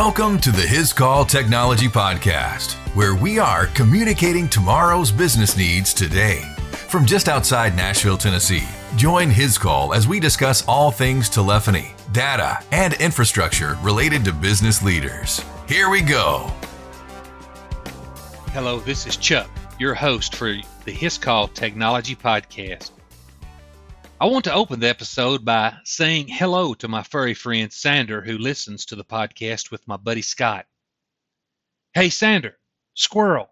Welcome to the Hiscall Technology Podcast, where we are communicating tomorrow's business needs today. From just outside Nashville, Tennessee, join Hiscall as we discuss all things telephony, data, and infrastructure related to business leaders. Here we go. Hello, this is Chuck, your host for the Hiscall Technology Podcast. I want to open the episode by saying hello to my furry friend Sander, who listens to the podcast with my buddy Scott. Hey, Sander, squirrel.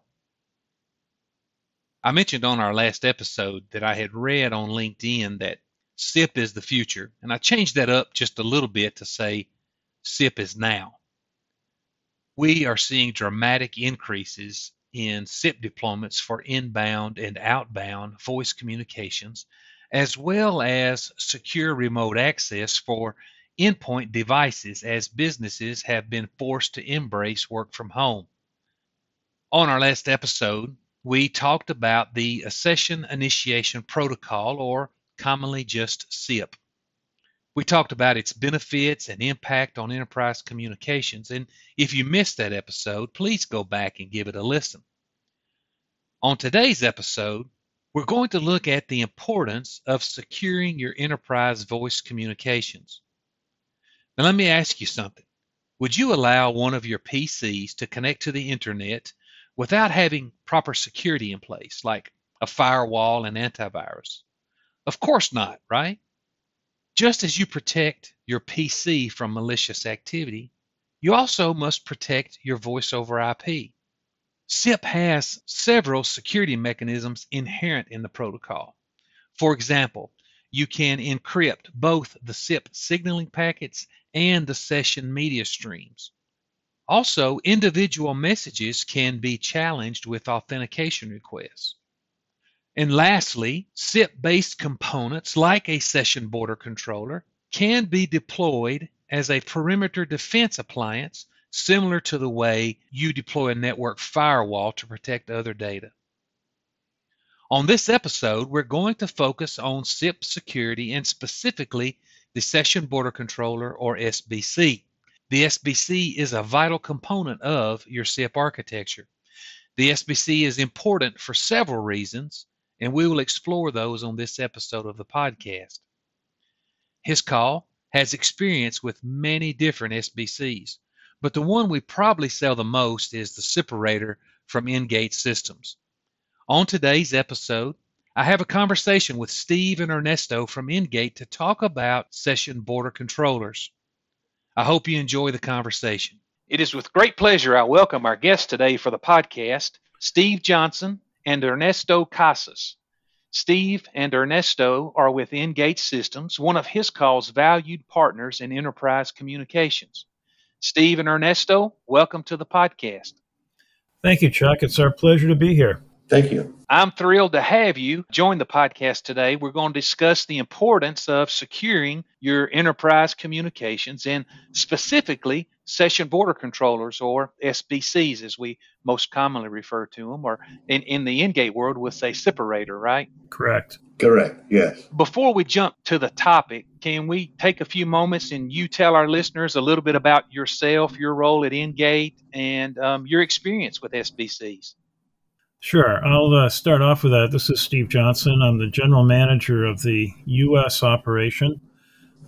I mentioned on our last episode that I had read on LinkedIn that SIP is the future, and I changed that up just a little bit to say SIP is now. We are seeing dramatic increases in SIP deployments for inbound and outbound voice communications as well as secure remote access for endpoint devices as businesses have been forced to embrace work from home. On our last episode, we talked about the Session Initiation Protocol, or commonly just SIP. We talked about its benefits and impact on enterprise communications, and if you missed that episode, please go back and give it a listen. On today's episode, we're going to look at the importance of securing your enterprise voice communications. Now, let me ask you something. Would you allow one of your PCs to connect to the internet without having proper security in place, like a firewall and antivirus? Of course not, right? Just as you protect your PC from malicious activity, you also must protect your voice over IP. SIP has several security mechanisms inherent in the protocol. For example, you can encrypt both the SIP signaling packets and the session media streams. Also, individual messages can be challenged with authentication requests. And lastly, SIP based components like a session border controller can be deployed as a perimeter defense appliance similar to the way you deploy a network firewall to protect other data. On this episode, we're going to focus on SIP security and specifically the Session Border Controller or SBC. The SBC is a vital component of your SIP architecture. The SBC is important for several reasons, and we will explore those on this episode of the podcast. Hiscall has experience with many different SBCs. But the one we probably sell the most is the SIParator from Ingate Systems. On today's episode, I have a conversation with Steve and Ernesto from Ingate to talk about session border controllers. I hope you enjoy the conversation. It is with great pleasure I welcome our guests today for the podcast, Steve Johnson and Ernesto Casas. Steve and Ernesto are with Ingate Systems, one of Hiscall's valued partners in enterprise communications. Steve and Ernesto, welcome to the podcast. Thank you, Chuck. It's our pleasure to be here. Thank you. I'm thrilled to have you join the podcast today. We're going to discuss the importance of securing your enterprise communications and specifically session border controllers or SBCs, as we most commonly refer to them, or in, in the Ingate world, we'll say SIParator, right? Correct. Correct. Yes. Before we jump to the topic, can we take a few moments and you tell our listeners a little bit about yourself, your role at Ingate, and um, your experience with SBCs? Sure. I'll uh, start off with that. This is Steve Johnson. I'm the general manager of the U.S. operation.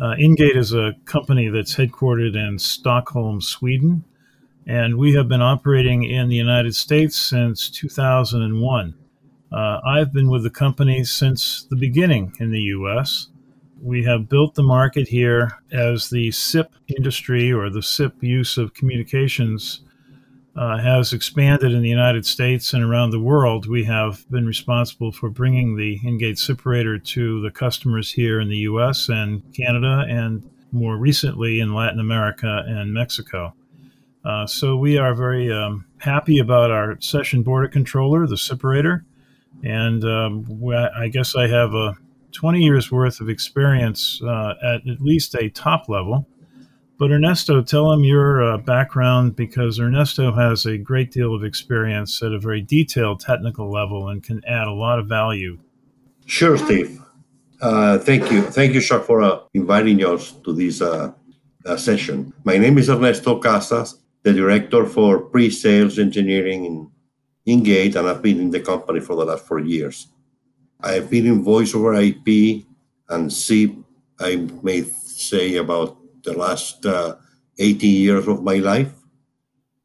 Uh, Ingate is a company that's headquartered in Stockholm, Sweden, and we have been operating in the United States since 2001. Uh, I've been with the company since the beginning in the U.S. We have built the market here as the SIP industry or the SIP use of communications uh, has expanded in the United States and around the world, we have been responsible for bringing the Ingate SIParator to the customers here in the US and Canada, and more recently in Latin America and Mexico. Uh, so we are very um, happy about our session border controller, the SIParator. and um, I guess I have a 20 years worth of experience uh, at at least a top level but Ernesto, tell him your uh, background because Ernesto has a great deal of experience at a very detailed technical level and can add a lot of value. Sure, Steve. Uh, thank you. Thank you, Chuck, for uh, inviting us to this uh, uh, session. My name is Ernesto Casas. the director for pre-sales engineering in Ingate, and I've been in the company for the last four years. I've been in voice over IP and SIP, I may say, about the last uh, 18 years of my life.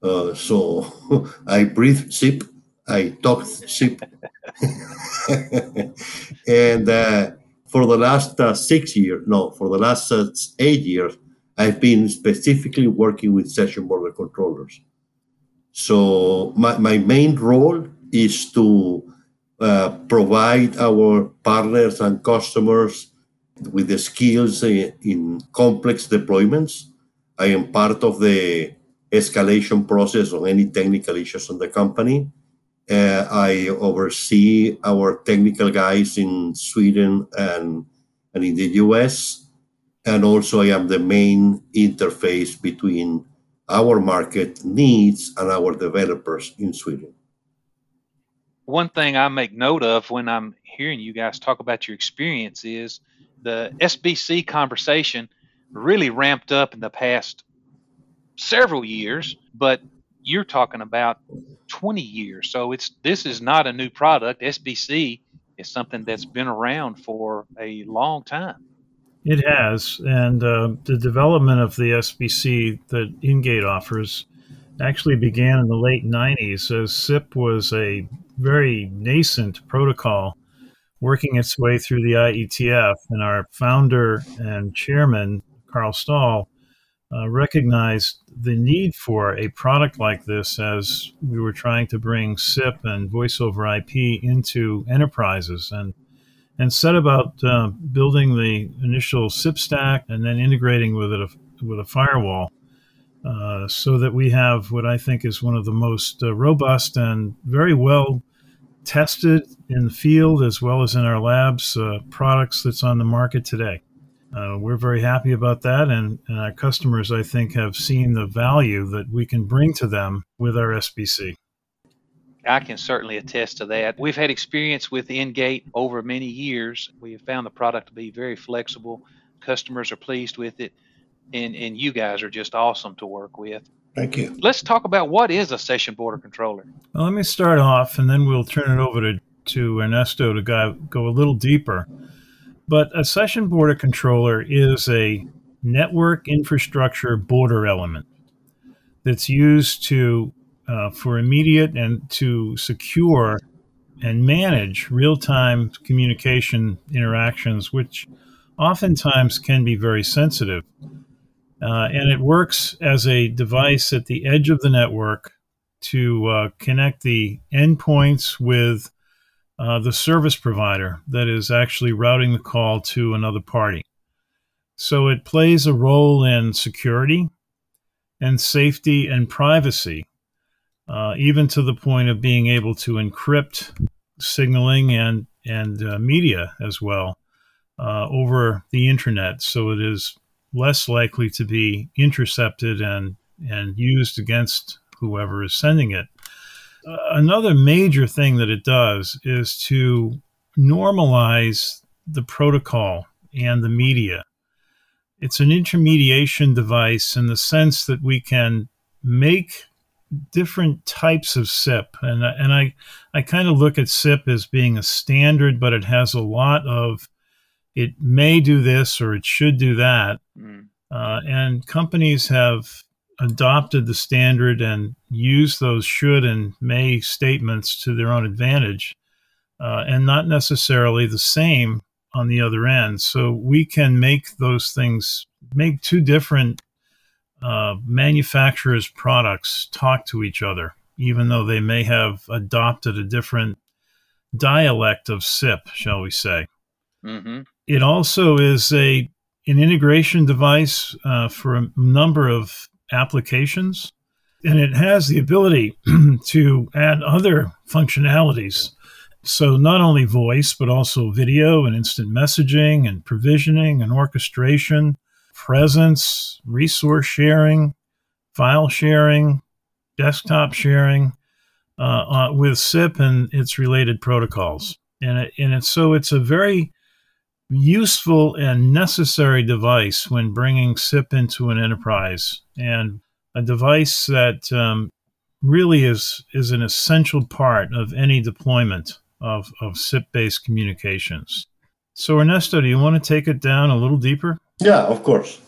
Uh, so I breathe SIP, I talk SIP. and uh, for the last uh, six years, no, for the last uh, eight years, I've been specifically working with session border controllers. So my, my main role is to uh, provide our partners and customers with the skills in, in complex deployments. I am part of the escalation process on any technical issues on the company. Uh, I oversee our technical guys in Sweden and, and in the US. And also, I am the main interface between our market needs and our developers in Sweden. One thing I make note of when I'm hearing you guys talk about your experience is the SBC conversation really ramped up in the past several years, but you're talking about 20 years. So it's this is not a new product. SBC is something that's been around for a long time. It has, and uh, the development of the SBC that Ingate offers actually began in the late 90s as SIP was a very nascent protocol working its way through the IETF. And our founder and chairman, Carl Stahl, uh, recognized the need for a product like this as we were trying to bring SIP and voice over IP into enterprises and and set about uh, building the initial SIP stack and then integrating with it a, with a firewall uh, so that we have what I think is one of the most uh, robust and very well tested in the field as well as in our labs uh, products that's on the market today. Uh, we're very happy about that, and, and, our customers, I think, have seen the value that we can bring to them with our SBC. I can certainly attest to that. We've had experience with Ingate over many years. We have found the product to be very flexible. Customers are pleased with it, and, and you guys are just awesome to work with. Thank you. Let's talk about what is a session border controller. Well, let me start off, and then we'll turn it over to, to Ernesto to go, go a little deeper. But a session border controller is a network infrastructure border element that's used to uh, for immediate and to secure and manage real-time communication interactions, which oftentimes can be very sensitive. Uh, and it works as a device at the edge of the network to uh, connect the endpoints with uh, the service provider that is actually routing the call to another party. So it plays a role in security and safety and privacy, uh, even to the point of being able to encrypt signaling and and uh, media as well uh, over the internet, so it is less likely to be intercepted and and used against whoever is sending it uh, another major thing that it does is to normalize the protocol and the media. It's an intermediation device in the sense that we can make different types of SIP, and and I I kind of look at SIP as being a standard, but it has a lot of it may do this or it should do that, mm. uh, and companies have adopted the standard and used those should and may statements to their own advantage, uh, and not necessarily the same on the other end. So we can make those things, make two different uh, manufacturers' products talk to each other, even though they may have adopted a different dialect of SIP, shall we say. Mm-hmm. It also is a an integration device uh, for a number of applications. And it has the ability to add other functionalities. So, not only voice, but also video and instant messaging and provisioning and orchestration, presence, resource sharing, file sharing, desktop sharing uh, uh, with SIP and its related protocols. And, it, and it's, so it's a very useful and necessary device when bringing SIP into an enterprise. And a device that um, really is is an essential part of any deployment of, of SIP-based communications. So Ernesto, do you want to take it down a little deeper? Yeah, of course.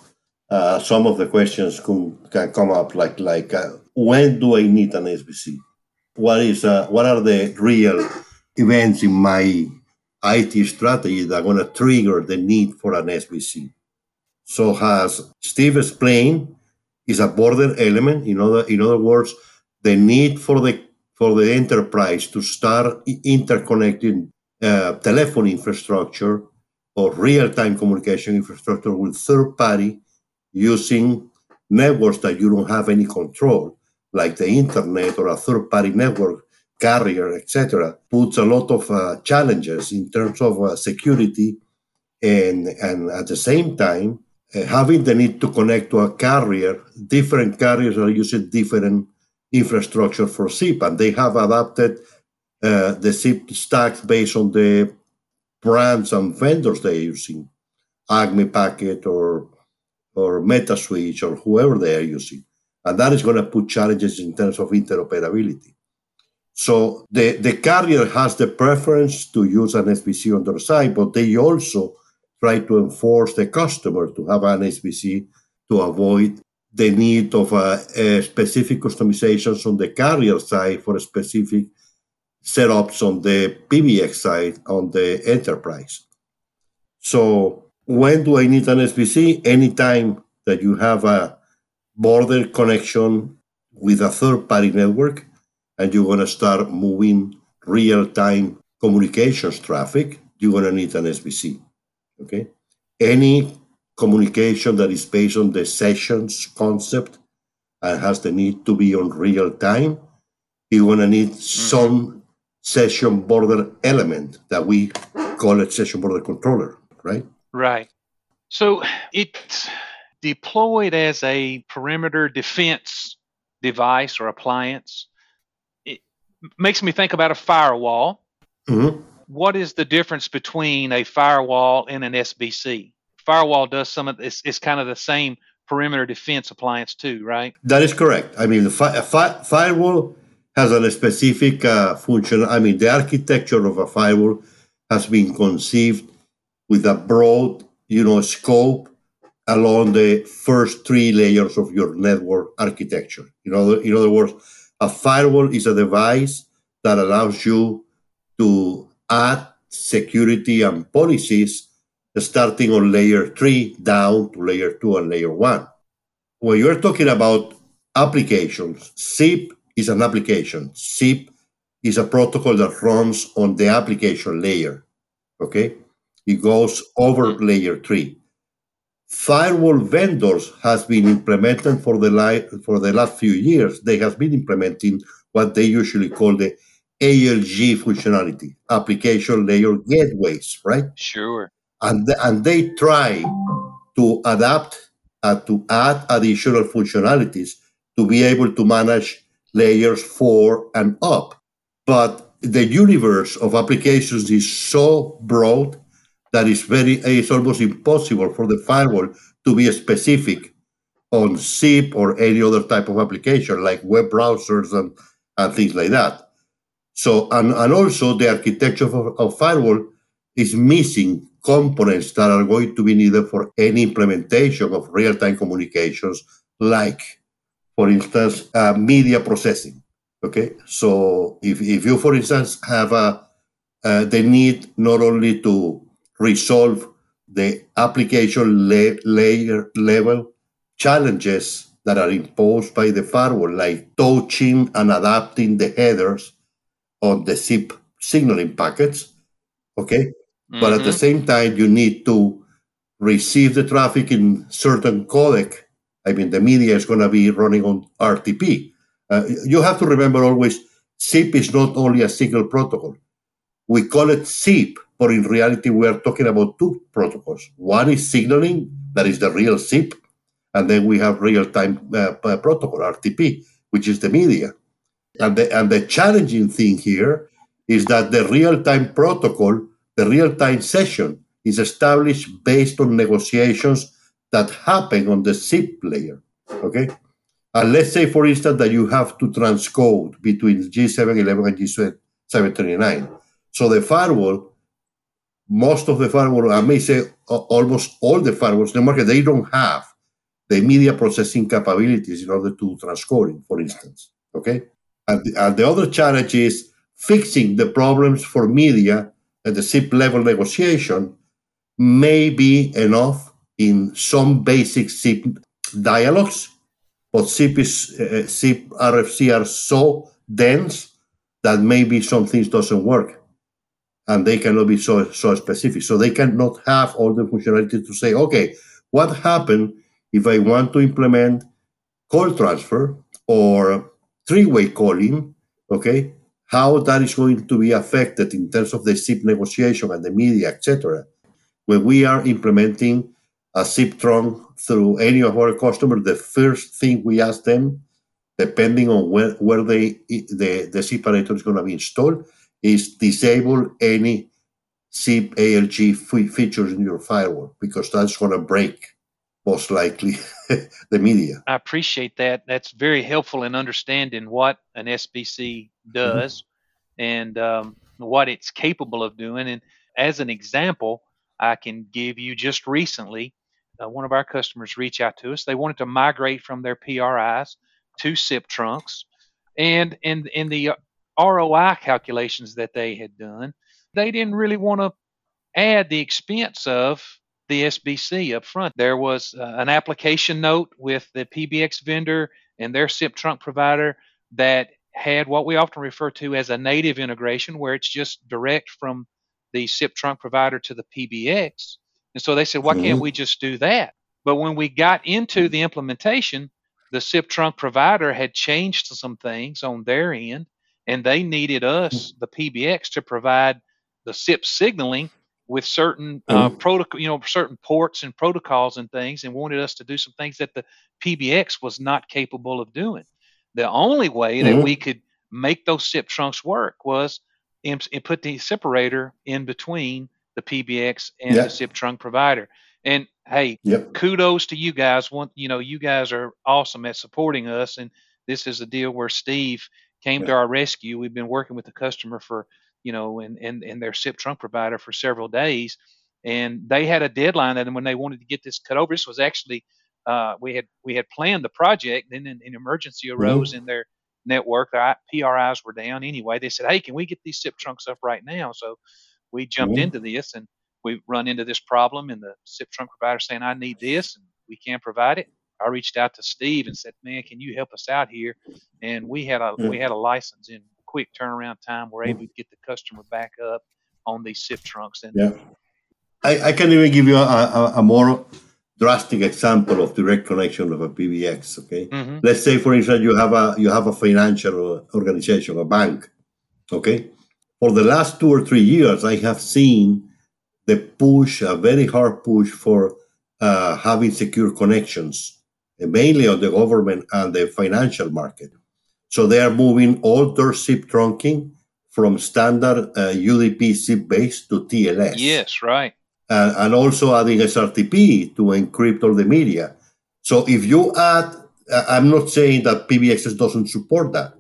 Uh, some of the questions can, can come up like like uh, when do I need an SBC? What is uh, what are the real events in my IT strategy that are going to trigger the need for an SBC? So, as Steve explained, is a border element. In other in other words, the need for the for the enterprise to start interconnecting uh, telephone infrastructure or real-time communication infrastructure with third party using networks that you don't have any control, like the internet or a third-party network carrier, etc., puts a lot of uh, challenges in terms of uh, security, and and at the same time, uh, having the need to connect to a carrier. Different carriers are using different infrastructure for SIP, and they have adapted uh, the SIP stacks based on the brands and vendors they're using, Acme Packet or or MetaSwitch or whoever they are using. And that is going to put challenges in terms of interoperability. So the, the carrier has the preference to use an SBC on their side, but they also try to enforce the customer to have an SBC to avoid the need of uh, specific customizations on the carrier side for specific setups on the PBX side on the enterprise. So when do I need an SBC? Anytime that you have a border connection with a third party network and you're going to start moving real time communications traffic, you're going to need an SBC. Okay. Any communication that is based on the sessions concept and has the need to be on real time, you're going to need mm-hmm. some session border element that we call it session border controller, right? Right. So it's deployed as a perimeter defense device or appliance. Makes me think about a firewall. Mm-hmm. What is the difference between a firewall and an SBC? Firewall does some of this. It's kind of the same perimeter defense appliance too, right? That is correct. I mean, the fi- fi- firewall has a specific uh, function. I mean, the architecture of a firewall has been conceived with a broad, you know, scope along the first three layers of your network architecture. In other, in other words, a firewall is a device that allows you to add security and policies starting on layer three down to layer two and layer one. When you're talking about applications, SIP is an application. SIP is a protocol that runs on the application layer. Okay? It goes over layer three. Firewall vendors has been implemented for the li- for the last few years. They have been implementing what they usually call the ALG functionality, application layer gateways, right? Sure. And th- and they try to adapt uh, to add additional functionalities to be able to manage layers four and up. But the universe of applications is so broad that it's very it's almost impossible for the firewall to be specific on SIP or any other type of application like web browsers and, and things like that. So and, and also the architecture of, of firewall is missing components that are going to be needed for any implementation of real-time communications like for instance uh, media processing okay so if, if you for instance have a uh, the need not only to resolve the application la- layer level challenges that are imposed by the firewall, like touching and adapting the headers on the SIP signaling packets. Okay. Mm-hmm. But at the mm-hmm. same time, you need to receive the traffic in certain codec. I mean, the media is going to be running on RTP. Uh, you have to remember always SIP is not only a single protocol. We call it SIP but in reality, we are talking about two protocols. One is signaling, that is the real SIP, and then we have real-time uh, protocol, RTP, which is the media. And the, and the challenging thing here is that the real-time protocol, the real-time session, is established based on negotiations that happen on the SIP layer. Okay, And let's say, for instance, that you have to transcode between G711 and G729. So the firewall, most of the firewall, I may say almost all the firewalls in the market, they don't have the media processing capabilities in order to transcoding, for instance. Okay. And the, and the other challenge is fixing the problems for media at the SIP level negotiation may be enough in some basic SIP dialogues, but SIP, is, uh, SIP RFC are so dense that maybe some things doesn't work and they cannot be so so specific so they cannot have all the functionality to say okay what happened if i want to implement call transfer or three-way calling okay how that is going to be affected in terms of the SIP negotiation and the media, etc. When we are implementing a SIP trunk through any of our customers, the first thing we ask them, depending on where, where they, the, the SIP SIParator is going to be installed, is disable any SIP ALG features in your firewall because that's going to break most likely the media. I appreciate that. That's very helpful in understanding what an SBC does mm-hmm. and um, what it's capable of doing. And as an example, I can give you just recently, uh, one of our customers reached out to us. They wanted to migrate from their PRIs to SIP trunks, and in in the ROI calculations that they had done, they didn't really want to add the expense of the SBC up front. There was uh, an application note with the PBX vendor and their SIP trunk provider that had what we often refer to as a native integration, where it's just direct from the SIP trunk provider to the PBX. And so they said, why can't mm-hmm. we just do that? But when we got into the implementation, the SIP trunk provider had changed some things on their end, and they needed us, the PBX, to provide the SIP signaling with certain uh, mm-hmm. protocol, you know, certain ports and protocols and things, and wanted us to do some things that the PBX was not capable of doing. The only way mm-hmm. that we could make those SIP trunks work was in, in put the SIParator in between the PBX and the SIP trunk provider. And hey, yep. kudos to you guys. One, you know, you guys are awesome at supporting us, and this is a deal where Steve came to our rescue. We've been working with the customer for you know, and, and, and their SIP trunk provider for several days. And they had a deadline and when they wanted to get this cut over. This was actually uh, we had we had planned the project, then an, an emergency mm-hmm. arose mm-hmm. in their network. Their PRIs were down anyway. They said, "Hey, can we get these SIP trunks up right now?" So we jumped mm-hmm. into this, and we run into this problem, and the SIP trunk provider saying, "I need this," and we can't provide it. I reached out to Steve and said, "Man, can you help us out here?" And we had a mm-hmm. we had a license in quick turnaround time. We're able to get the customer back up on these SIP trunks. And yeah, I, I can even give you a, a, a, more drastic example of direct connection of a PBX. Okay, mm-hmm. let's say for instance you have a you have a financial organization, a bank. Okay, for the last two or three years, I have seen the push, a very hard push for uh, having secure connections, mainly on the government and the financial market. So they are moving all their SIP trunking from standard uh, UDP SIP base to TLS. Yes, right. Uh, and also adding SRTP to encrypt all the media. So if you add, uh, I'm not saying that PBXs doesn't support that.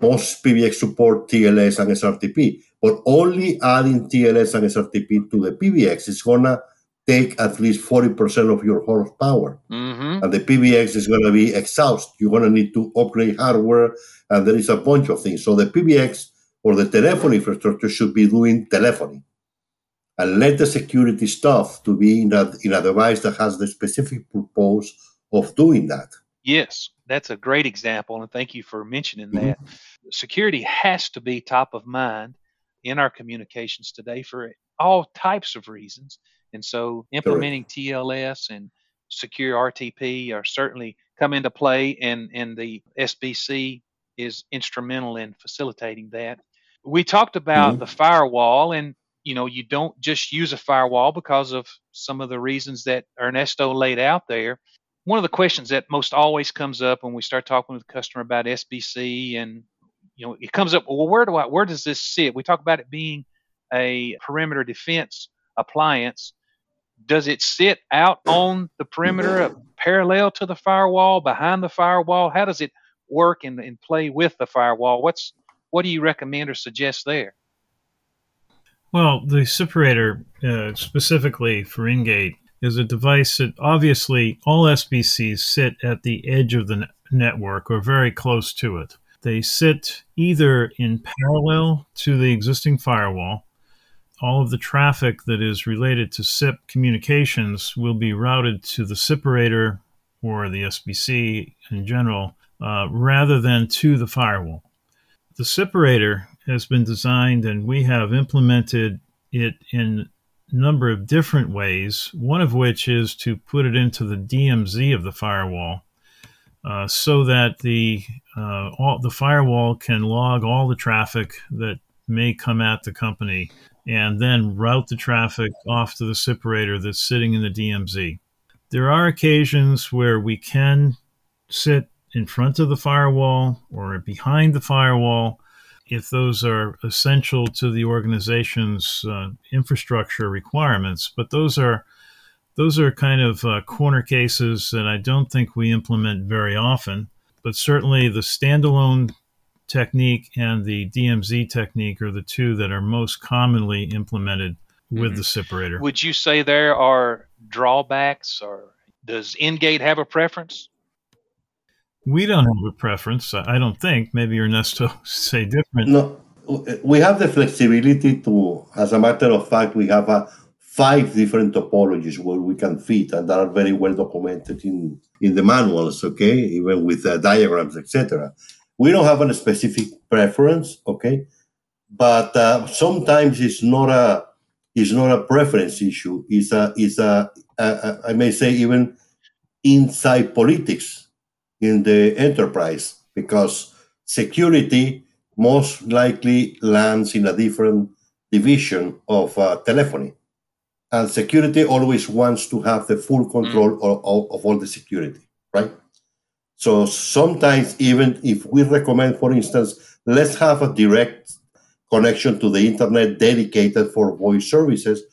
Most PBX support TLS and SRTP, but only adding TLS and SRTP to the PBX is gonna take at least 40% of your horsepower. Mm-hmm. And the PBX is going to be exhaust. You're going to need to upgrade hardware, and there is a bunch of things. So the PBX or the telephone infrastructure should be doing telephony. And let the security stuff to be in a, in a device that has the specific purpose of doing that. Yes, that's a great example, and thank you for mentioning mm-hmm. that. Security has to be top of mind in our communications today for all types of reasons and so implementing TLS and secure RTP are certainly come into play, and, and the SBC is instrumental in facilitating that. We talked about mm-hmm. the firewall, and you know you don't just use a firewall because of some of the reasons that Ernesto laid out there. One of the questions that most always comes up when we start talking with the customer about SBC, and you know it comes up, well, where do I, where does this sit? We talk about it being a perimeter defense appliance, does it sit out on the perimeter parallel to the firewall, behind the firewall? How does it work and, and play with the firewall? What's what do you recommend or suggest there? Well, the SIParator, uh, specifically for Ingate, is a device that obviously all SBCs sit at the edge of the network or very close to it. They sit either in parallel to the existing firewall. All of the traffic that is related to SIP communications will be routed to the SIParator or the SBC in general uh, rather than to the firewall. The SIParator has been designed and we have implemented it in a number of different ways, one of which is to put it into the DMZ of the firewall uh, so that the, uh, all, the firewall can log all the traffic that may come at the company and then route the traffic off to the SIParator that's sitting in the DMZ. There are occasions where we can sit in front of the firewall or behind the firewall if those are essential to the organization's uh, infrastructure requirements. But those are those are kind of uh, corner cases that I don't think we implement very often. But certainly the standalone technique and the DMZ technique are the two that are most commonly implemented with mm-hmm. the SIParator. Would you say there are drawbacks, or does Ingate have a preference? We don't have a preference. I don't think. Maybe Ernesto say different. No, we have the flexibility to, as a matter of fact, we have a five different topologies where we can fit, and that are very well documented in in the manuals. Okay, even with uh, diagrams, etc. We don't have a specific preference. Okay, but uh, sometimes it's not a it's not a preference issue. It's a it's a, a, a I may say even inside politics in the enterprise because security most likely lands in a different division of uh, telephony. And security always wants to have the full control mm. of, of, of all the security, right? So sometimes, even if we recommend, for instance, let's have a direct connection to the internet dedicated for voice services,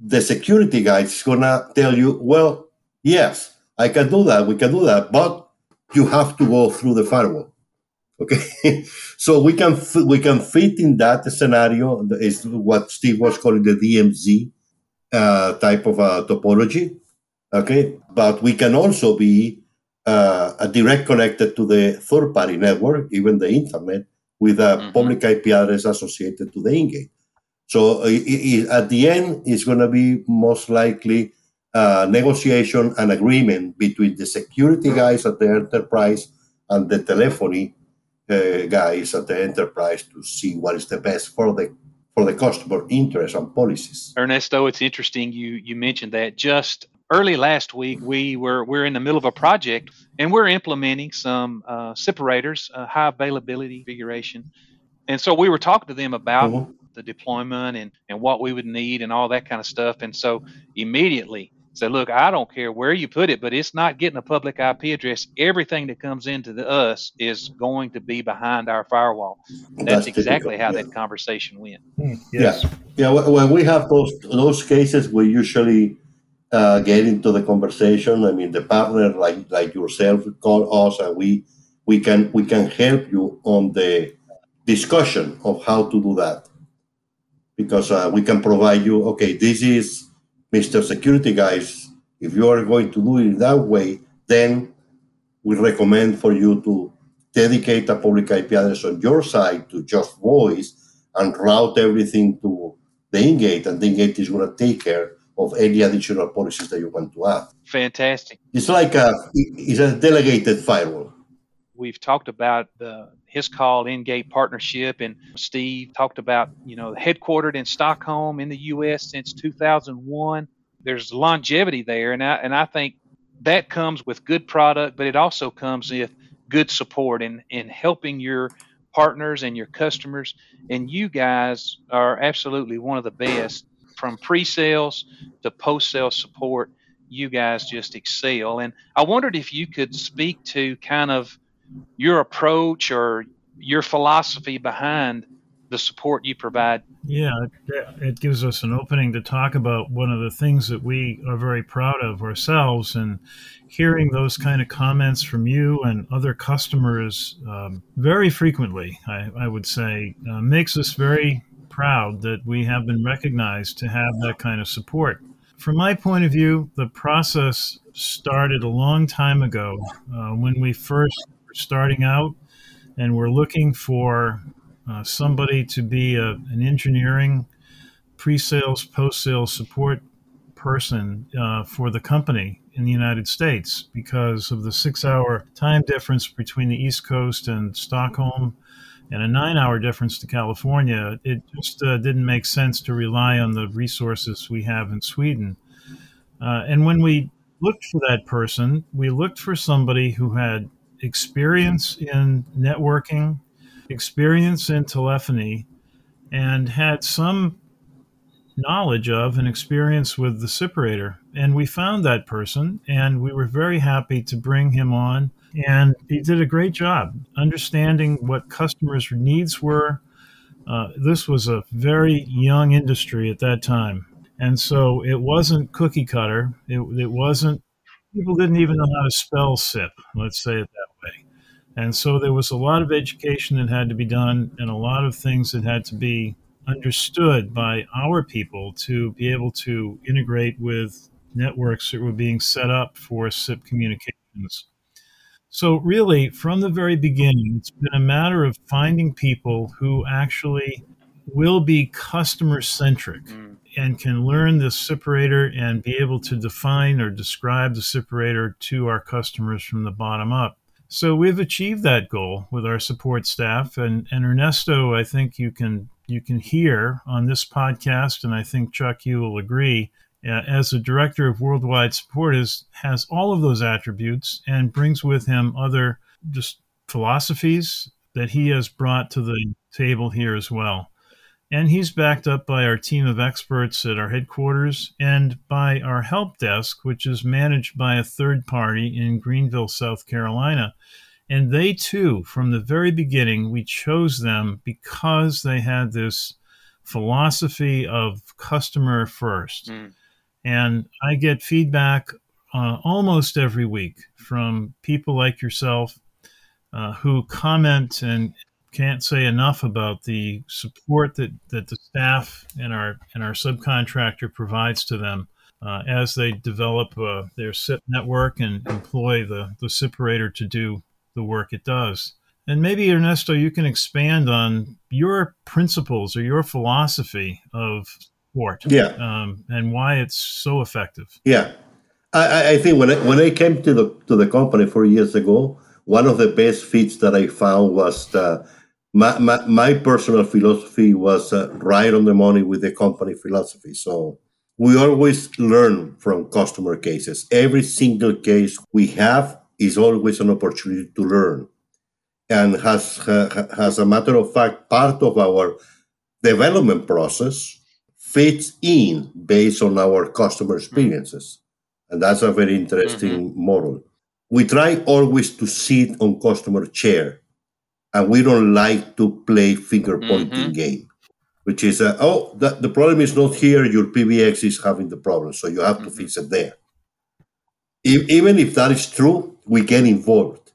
the security guy is gonna tell you, well, yes, I can do that, we can do that, but you have to go through the firewall. Okay, so we can we can fit in that scenario is what Steve was calling the DMZ uh, type of a topology. Okay, but we can also be uh, a direct connected to the third party network, even the internet, with a mm-hmm. public IP address associated to the ingate. So it, it, at the end, it's going to be most likely uh, negotiation and agreement between the security guys at the enterprise and the telephony uh, guys at the enterprise to see what is the best for the for the customer interest and policies. Ernesto, it's interesting you you mentioned that just early last week we were we're in the middle of a project and we're implementing some uh, SIParators, uh, high availability configuration, and so we were talking to them about. Mm-hmm. The deployment and, and what we would need and all that kind of stuff. And so immediately said, look, I don't care where you put it, but it's not getting a public IP address. Everything that comes into the us is going to be behind our firewall. That's, That's exactly how yeah. that conversation went. Hmm, yes. Yeah. Yeah. When we have those those cases, we usually uh, get into the conversation. I mean, the partner like like yourself call us, and we we can we can help you on the discussion of how to do that because uh, we can provide you. Okay, this is Mr. Security guys, if you are going to do it that way, then we recommend for you to dedicate a public IP address on your side to just voice and route everything to the ingate, and the ingate is going to take care of any additional policies that you want to add. Fantastic. It's like a it's a delegated firewall. We've talked about the Hiscall Ingate partnership, and Steve talked about you know headquartered in Stockholm in the U.S. since 2001. There's longevity there, and I and I think that comes with good product, but it also comes with good support in in helping your partners and your customers. And you guys are absolutely one of the best from pre-sales to post-sale support. You guys just excel, and I wondered if you could speak to kind of your approach or your philosophy behind the support you provide? Yeah, it gives us an opening to talk about one of the things that we are very proud of ourselves. And hearing those kind of comments from you and other customers um, very frequently, I, I would say, uh, makes us very proud that we have been recognized to have that kind of support. From my point of view, the process started a long time ago uh, when we first were starting out and we're looking for uh, somebody to be a, an engineering, pre sales, post sales support person uh, for the company in the United States because of the six hour time difference between the East Coast and Stockholm and a nine hour difference to California. It just uh, didn't make sense to rely on the resources we have in Sweden. Uh, and when we looked for that person, we looked for somebody who had experience in networking experience in telephony and had some knowledge of and experience with the SIParator. And we found that person and we were very happy to bring him on. And he did a great job understanding what customers' needs were. Uh, this was a very young industry at that time. And so it wasn't cookie cutter. It, it wasn't, people didn't even know how to spell SIP, let's say it that way. And so there was a lot of education that had to be done and a lot of things that had to be understood by our people to be able to integrate with networks that were being set up for SIP communications. So, really, from the very beginning, it's been a matter of finding people who actually will be customer centric mm. and can learn the SIParator and be able to define or describe the SIParator to our customers from the bottom up. So we've achieved that goal with our support staff, and, and Ernesto, I think you can you can hear on this podcast, and I think Chuck, you will agree. Uh, as the director of worldwide support, is has all of those attributes and brings with him other just philosophies that he has brought to the table here as well. And he's backed up by our team of experts at our headquarters and by our help desk, which is managed by a third party in Greenville, South Carolina. And they too, from the very beginning, we chose them because they had this philosophy of customer first. Mm. And I get feedback uh, almost every week from people like yourself uh, who comment and can't say enough about the support that, that the staff and our and our subcontractor provides to them uh, as they develop uh, their SIP network and employ the, the SIParator to do the work it does. And maybe Ernesto, you can expand on your principles or your philosophy of support, yeah, um, and why it's so effective. Yeah, I, I think when I, when I came to the to the company four years ago, one of the best fits that I found was the my, my, my personal philosophy was uh, right on the money with the company philosophy. So we always learn from customer cases. Every single case we have is always an opportunity to learn. And has, uh, as a matter of fact, part of our development process fits in based on our customer experiences. And that's a very interesting mm-hmm. model. We try always to sit on customer chair and we don't like to play finger pointing mm-hmm. game which is uh, oh the, the problem is not here your pbx is having the problem so you have mm-hmm. to fix it there if, even if that is true we get involved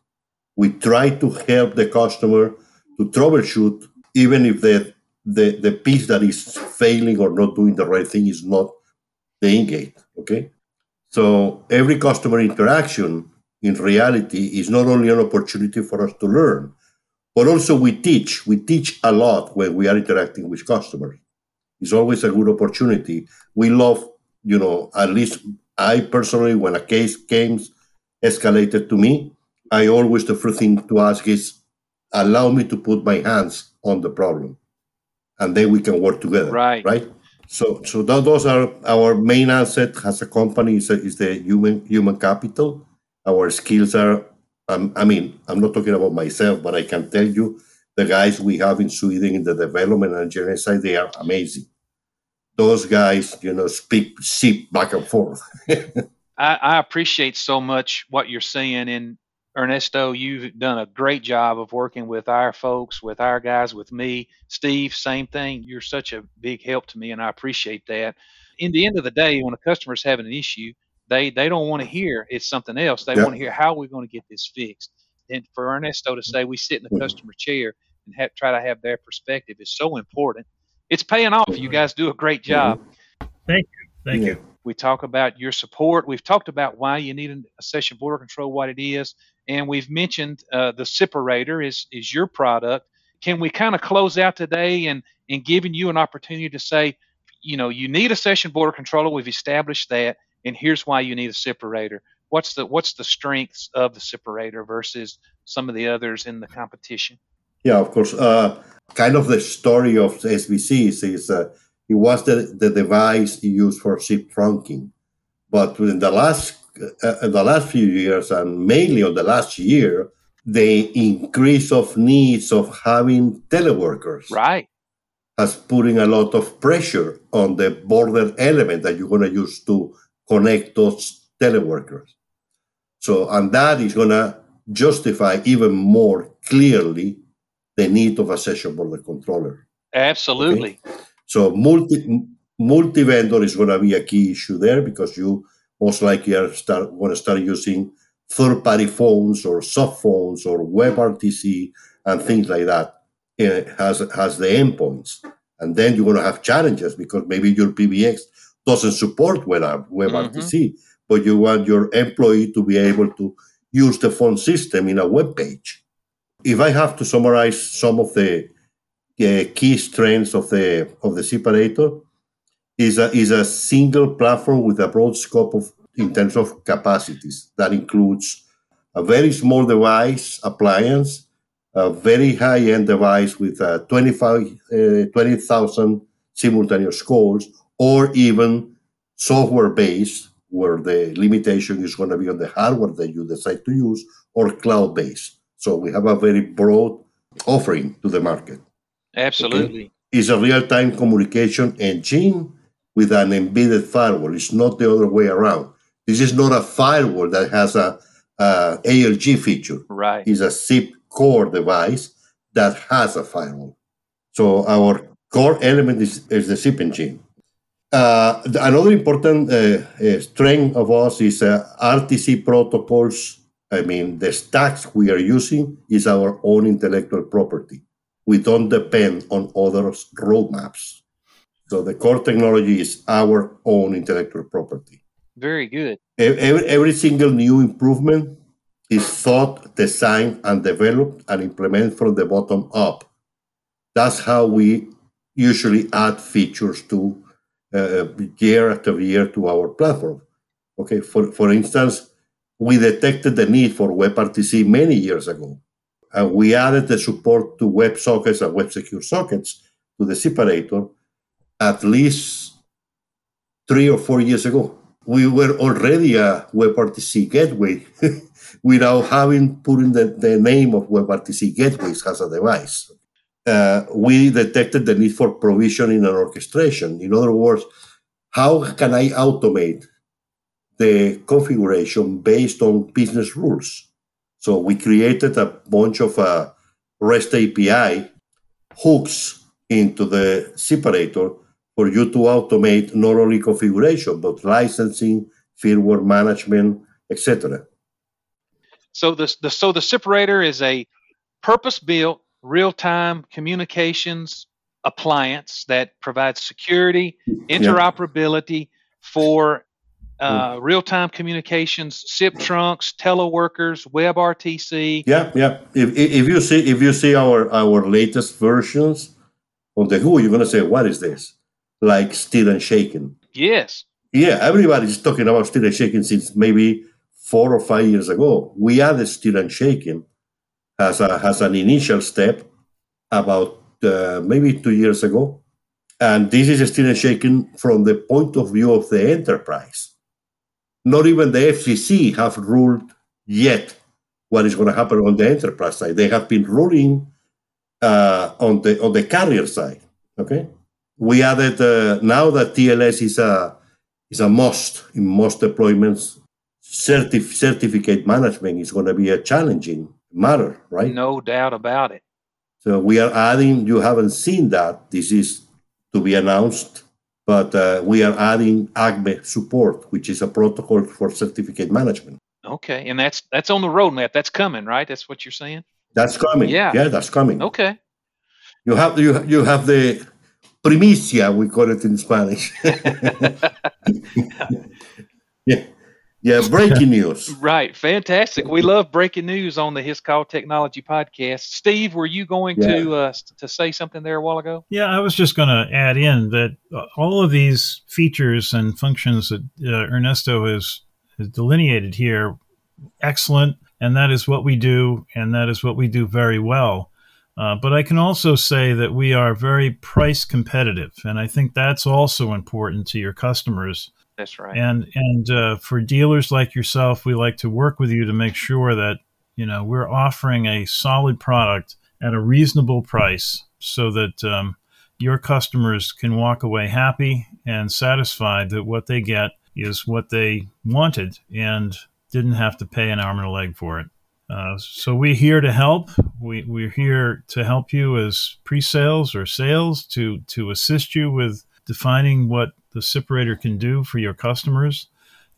we try to help the customer to troubleshoot even if the the, the piece that is failing or not doing the right thing is not the ingate okay so every customer interaction in reality is not only an opportunity for us to learn but also we teach. We teach a lot when we are interacting with customers. It's always a good opportunity. We love, you know, at least I personally, when a case came escalated to me, I always the first thing to ask is, allow me to put my hands on the problem, and then we can work together. Right. Right. So, so that, those are our main asset as a company is, is the human human capital. Our skills are um, I mean, I'm not talking about myself, but I can tell you the guys we have in Sweden in the development and engineering side, they are amazing. Those guys, you know, speak SIP back and forth. I, I, appreciate so much what you're saying, and Ernesto, you've done a great job of working with our folks, with our guys, with me. Steve, same thing. You're such a big help to me, and I appreciate that. In the end of the day, when a customer's having an issue, they they don't want to hear it's something else. They want to hear how we're going to get this fixed. And for Ernesto to say we sit in the mm-hmm. customer chair and have, try to have their perspective is so important. It's paying off. You guys do a great job. Thank you. Thank you. We talk about your support. We've talked about why you need a session border control, what it is, and we've mentioned uh, the SIParator is is your product. Can we kind of close out today and and giving you an opportunity to say, you know, you need a session border controller. We've established that, and here's why you need a SIParator. What's the what's the strengths of the SIParator versus some of the others in the competition? Yeah, of course. Uh, kind of the story of the SBC is uh, it was the, the device used for SIP trunking. But in the last uh, in the last few years, and mainly on the last year, the increase of needs of having teleworkers right has putting a lot of pressure on the border element that you're going to use to connect those teleworkers. So, and that is going to justify even more clearly the need of a session border controller. Absolutely. Okay? So multi multi vendor is going to be a key issue there because you most likely are start want to start using third party phones or soft phones or WebRTC and things like that. It has has the endpoints, and then you're going to have challenges because maybe your PBX doesn't support WebRTC, mm-hmm. but you want your employee to be able to use the phone system in a web page. If I have to summarize some of the uh, key strengths of the of the SIParator is a is a single platform with a broad scope of in terms of capacities. That includes a very small device appliance, a very high end device with a 25 uh, 20,000 simultaneous calls, or even software based, where the limitation is going to be on the hardware that you decide to use, or cloud based. So we have a very broad offering to the market. Absolutely. Okay? It's a real time communication engine with an embedded firewall. It's not the other way around. This is not a firewall that has a, a ALG feature. Right. It's a SIP core device that has a firewall. So our core element is, is the SIP engine. Uh, another important uh, uh, strength of us is uh, RTC protocols. I mean, the stacks we are using is our own intellectual property we don't depend on others' roadmaps. So the core technology is our own intellectual property. Very good. Every, every single new improvement is thought, designed, and developed and implemented from the bottom up. That's how we usually add features to uh, year after year to our platform. Okay, for, for instance, we detected the need for WebRTC many years ago and we added the support to web sockets and web secure sockets to the SIParator at least three or four years ago. We were already a WebRTC gateway without having put in the, the name of WebRTC gateways as a device. Uh, we detected the need for provisioning and orchestration. In other words, how can I automate the configuration based on business rules? So we created a bunch of uh, REST API hooks into the SIParator for you to automate not only configuration but licensing, firmware management, etc. So the, the so the SIParator is a purpose-built real-time communications appliance that provides security, interoperability yeah. for uh, mm. real-time communications, SIP trunks, teleworkers, WebRTC. Yeah, yeah. If, if you see if you see our our latest versions on the Who, you're gonna say, "What is this?" Like STIR and SHAKEN. Yes. Yeah, everybody's talking about STIR and SHAKEN since maybe four or five years ago. We added STIR and SHAKEN as a as an initial step about uh, maybe two years ago, and this is STIR and SHAKEN from the point of view of the enterprise not even the FCC have ruled yet what is going to happen on the enterprise side. They have been ruling uh, on the on the carrier side. Okay, we added uh, now that TLS is a is a must in most deployments. certif- certificate management is going to be a challenging matter, right? No doubt about it. So we are adding, you haven't seen that. This is to be announced, but uh, we are adding ACME support, which is a protocol for certificate management. Okay, and that's that's on the roadmap. That's coming, right? That's what you're saying. That's coming. Yeah. yeah, that's coming. Okay. You have you you have the primicia, we call it in Spanish. yeah, yeah, breaking news. Right. Fantastic. We love breaking news on the Hiscall Technology podcast. Steve, were you going Yeah. to uh, to say something there a while ago? Yeah, I was just going to add in that uh, all of these features and functions that uh, Ernesto has, has delineated here, excellent, and that is what we do, and that is what we do very well. Uh, but I can also say that we are very price competitive, and I think that's also important to your customers. That's right. And and uh, for dealers like yourself, we like to work with you to make sure that you know we're offering a solid product at a reasonable price, so that um, your customers can walk away happy and satisfied that what they get is what they wanted and didn't have to pay an arm and a leg for it. Uh, so we're here to help. We, we're here to help you as pre-sales or sales to to assist you with defining what the SIParator can do for your customers.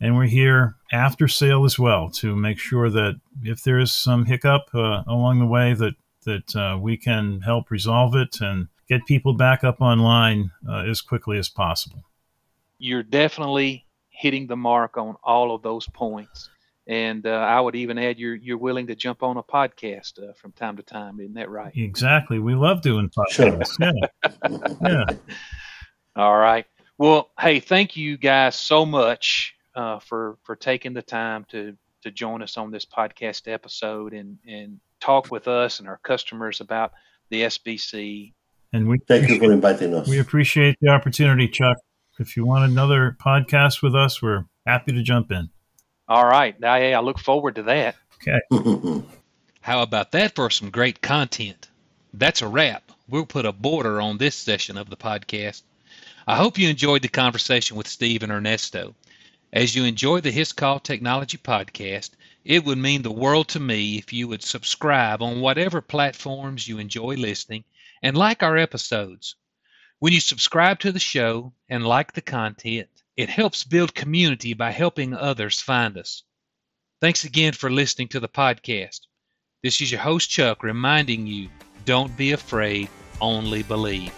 And we're here after sale as well to make sure that if there is some hiccup uh, along the way, that that uh, we can help resolve it and get people back up online uh, as quickly as possible. You're definitely hitting the mark on all of those points. And uh, I would even add you're you're willing to jump on a podcast uh, from time to time. Isn't that right? Exactly. We love doing Sure. podcasts. Yeah. Yeah. All right. Well, hey, thank you guys so much uh, for for taking the time to to join us on this podcast episode and and talk with us and our customers about the SBC. And we Thank you for inviting us. we appreciate the opportunity, Chuck. If you want another podcast with us, we're happy to jump in. All right. I, I look forward to that. Okay. How about that for some great content? That's a wrap. We'll put a border on this session of the podcast. I hope you enjoyed the conversation with Steve and Ernesto. As you enjoy the Hiscall Technology podcast, it would mean the world to me if you would subscribe on whatever platforms you enjoy listening and like our episodes. When you subscribe to the show and like the content, it helps build community by helping others find us. Thanks again for listening to the podcast. This is your host, Chuck, reminding you don't be afraid, only believe.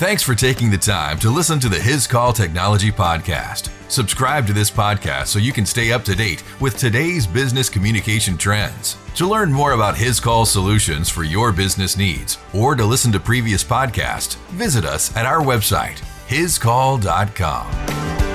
Thanks for taking the time to listen to the Hiscall Technology Podcast. Subscribe to this podcast so you can stay up to date with today's business communication trends. To learn more about Hiscall solutions for your business needs or to listen to previous podcasts, visit us at our website, hiscall.com.